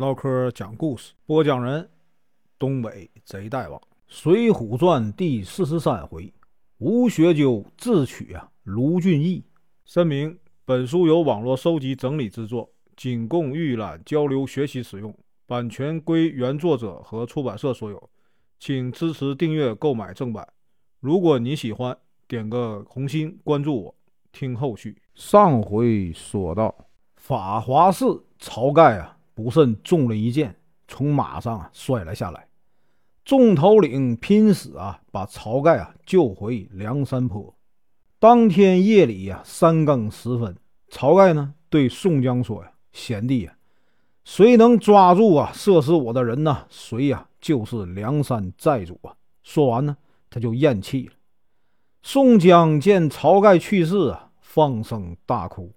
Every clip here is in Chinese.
唠嗑讲故事，播讲人：东北贼大王，《水浒传》第四十三回，吴学究智取啊卢俊义。声明：本书由网络收集整理制作，仅供预览、交流、学习使用，版权归原作者和出版社所有，请支持订阅、购买正版。如果你喜欢，点个红心，关注我，听后续。上回说到，法华寺晁盖啊。不慎中了一箭，从马上啊摔了下来。众头领拼死啊，把晁盖啊救回梁山坡。当天夜里呀，三更时分，晁盖呢对宋江说：“呀，贤弟呀，谁能抓住啊射死我的人呢？谁呀就是梁山寨主啊！”说完呢，他就咽气了。宋江见晁盖去世啊，放声大哭。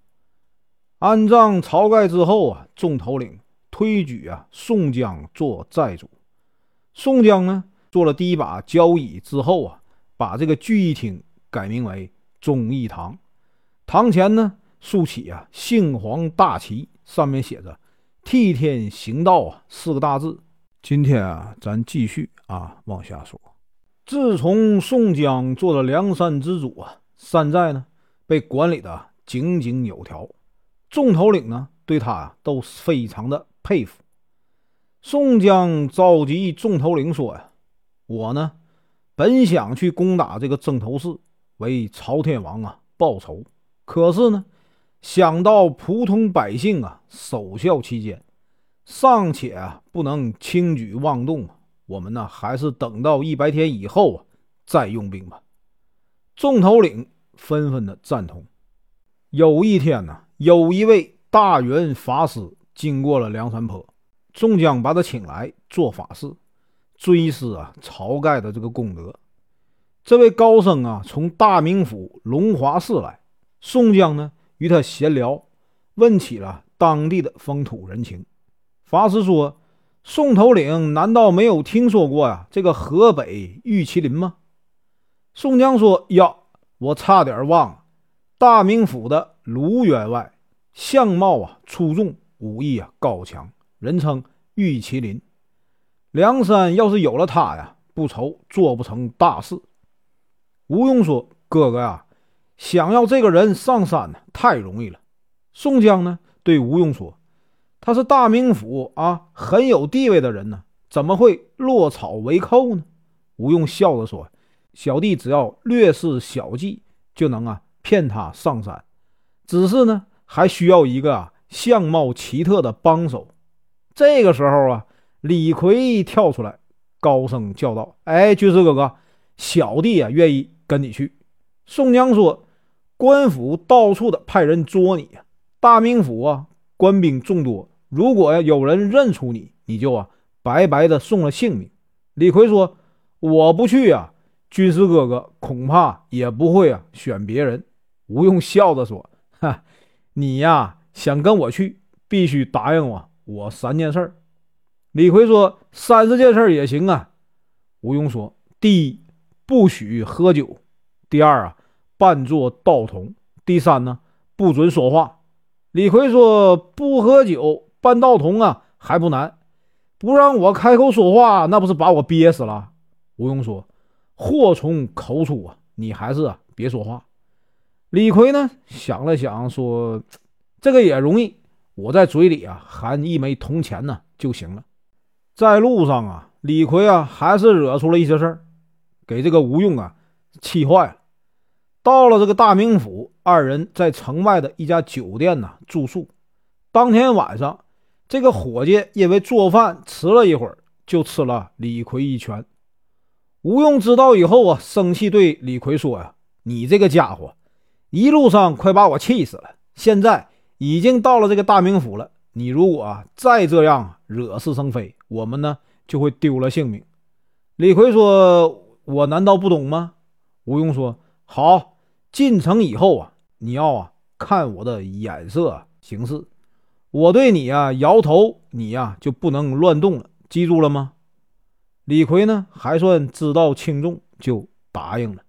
安葬晁盖之后啊，众头领。推举啊，宋江做寨主。宋江呢，做了第一把交椅之后啊，把这个聚义厅改名为忠义堂。堂前呢，竖起啊杏黄大旗，上面写着“替天行道”啊四个大字。今天啊，咱继续啊往下说。自从宋江做了梁山之主啊，山寨呢被管理的井井有条，众头领呢对他啊都非常的。佩服，宋江召集众头领说：“呀，我呢，本想去攻打这个曾头市，为朝天王啊报仇。可是呢，想到普通百姓啊守孝期间，尚且啊不能轻举妄动，我们呢还是等到一百天以后啊再用兵吧。”众头领纷纷的赞同。有一天呢，有一位大元法师。经过了梁山坡，宋江把他请来做法事，追思啊晁盖的这个功德。这位高僧啊，从大名府龙华寺来。宋江呢，与他闲聊，问起了当地的风土人情。法师说：“宋头领难道没有听说过呀？这个河北玉麒麟吗？”宋江说：“呀，我差点忘了，大名府的卢员外，相貌啊出众。”武艺啊高强，人称玉麒麟。梁山要是有了他呀，不愁做不成大事。吴用说：“哥哥呀，想要这个人上山呢，太容易了。”宋江呢，对吴用说：“他是大名府啊，很有地位的人呢，怎么会落草为寇呢？”吴用笑着说：“小弟只要略施小计，就能啊骗他上山。只是呢，还需要一个啊。”相貌奇特的帮手，这个时候啊，李逵跳出来，高声叫道：“哎，军师哥哥，小弟啊，愿意跟你去。”宋江说：“官府到处的派人捉你，大名府啊，官兵众多，如果有人认出你，你就啊，白白的送了性命。”李逵说：“我不去啊，军师哥哥恐怕也不会啊选别人。”吴用笑着说：“哈，你呀。”想跟我去，必须答应我，我三件事。李逵说：“三十件事也行啊。”吴用说：“第一，不许喝酒；第二啊，扮作道童；第三呢，不准说话。”李逵说：“不喝酒，扮道童啊，还不难；不让我开口说话，那不是把我憋死了？”吴用说：“祸从口出啊，你还是啊别说话。”李逵呢，想了想说。这个也容易，我在嘴里啊含一枚铜钱呢就行了。在路上啊，李逵啊还是惹出了一些事儿，给这个吴用啊气坏了。到了这个大名府，二人在城外的一家酒店呢住宿。当天晚上，这个伙计因为做饭迟了一会儿，就吃了李逵一拳。吴用知道以后啊，生气对李逵说：“呀，你这个家伙，一路上快把我气死了，现在。”已经到了这个大名府了，你如果再这样惹是生非，我们呢就会丢了性命。李逵说：“我难道不懂吗？”吴用说：“好，进城以后啊，你要啊看我的眼色行事。我对你啊摇头，你呀就不能乱动了，记住了吗？”李逵呢还算知道轻重，就答应了。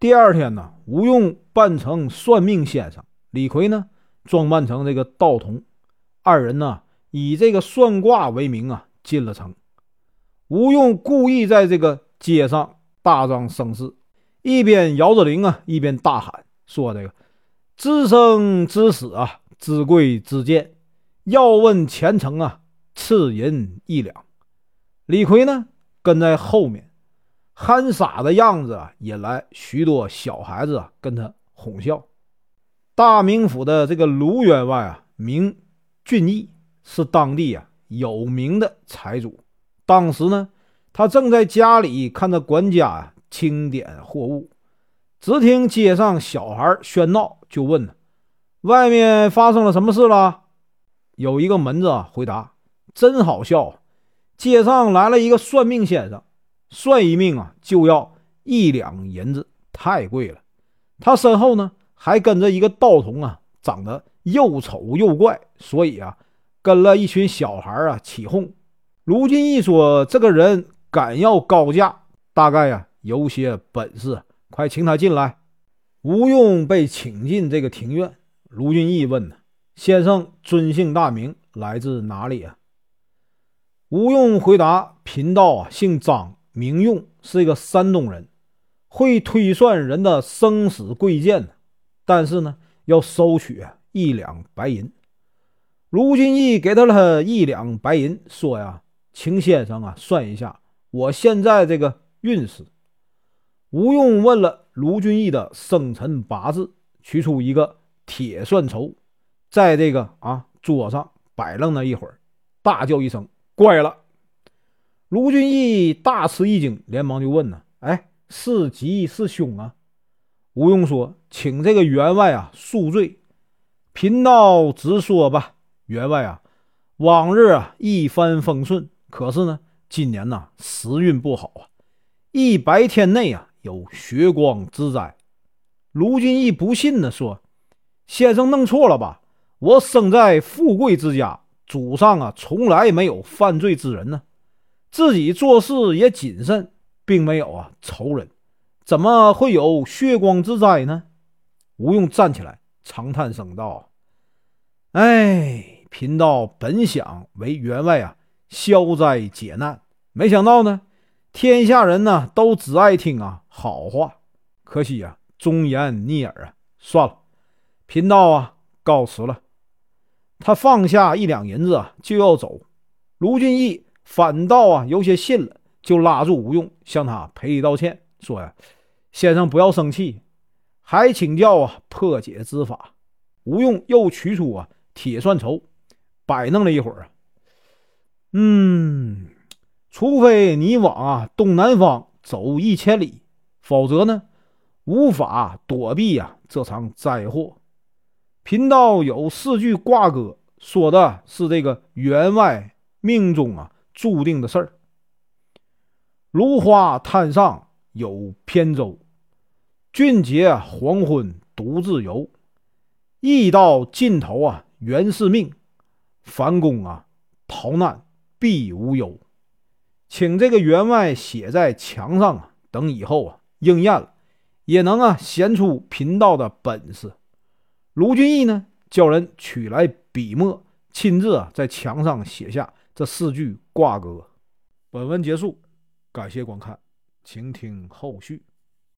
第二天呢，吴用扮成算命先生，李逵呢。装扮成这个道童，二人呢以这个算卦为名啊进了城。吴用故意在这个街上大张声势，一边摇着铃啊，一边大喊说：“这个知生知死啊，知贵知贱，要问前程啊，赐银一两。”李逵呢跟在后面，憨傻的样子啊，引来许多小孩子啊跟他哄笑。大名府的这个卢员外啊，名俊义，是当地啊有名的财主。当时呢，他正在家里看着管家啊清点货物，只听街上小孩喧闹，就问呢：“外面发生了什么事了？”有一个门子啊回答：“真好笑，街上来了一个算命先生，算一命啊就要一两银子，太贵了。他身后呢。”还跟着一个道童啊，长得又丑又怪，所以啊，跟了一群小孩啊起哄。卢俊义说：“这个人敢要高价，大概呀有些本事，快请他进来。”吴用被请进这个庭院。卢俊义问：“先生尊姓大名，来自哪里啊？”吴用回答：“贫道啊，姓张，名用，是一个山东人，会推算人的生死贵贱呢。”但是呢，要收取一两白银。卢俊义给他了一两白银，说呀：“请先生啊，算一下我现在这个运势。”吴用问了卢俊义的生辰八字，取出一个铁算筹，在这个啊桌上摆弄了一会儿，大叫一声：“怪了！”卢俊义大吃一惊，连忙就问呢：“哎，是吉是凶啊？”吴用说：“请这个员外啊恕罪，贫道直说吧。员外啊，往日啊一帆风顺，可是呢，今年呐时运不好啊，一百天内啊有血光之灾。”卢俊义不信的说：“先生弄错了吧？我生在富贵之家，祖上啊从来没有犯罪之人呢，自己做事也谨慎，并没有啊仇人。”怎么会有血光之灾呢？吴用站起来，长叹声道：“哎，贫道本想为员外啊消灾解难，没想到呢，天下人呢都只爱听啊好话，可惜啊忠言逆耳啊。算了，贫道啊告辞了。”他放下一两银子啊就要走，卢俊义反倒啊有些信了，就拉住吴用，向他赔礼道歉。说呀，先生不要生气，还请教啊破解之法。吴用又取出啊铁算筹，摆弄了一会儿啊，嗯，除非你往啊东南方走一千里，否则呢无法躲避呀这场灾祸。贫道有四句卦歌，说的是这个员外命中啊注定的事儿。芦花滩上。有扁舟，俊杰黄昏独自游。意到尽头啊，原是命。樊公啊，逃难必无忧。请这个员外写在墙上啊，等以后啊应验了，也能啊显出贫道的本事。卢俊义呢，叫人取来笔墨，亲自啊在墙上写下这四句挂歌。本文结束，感谢观看。请听后续。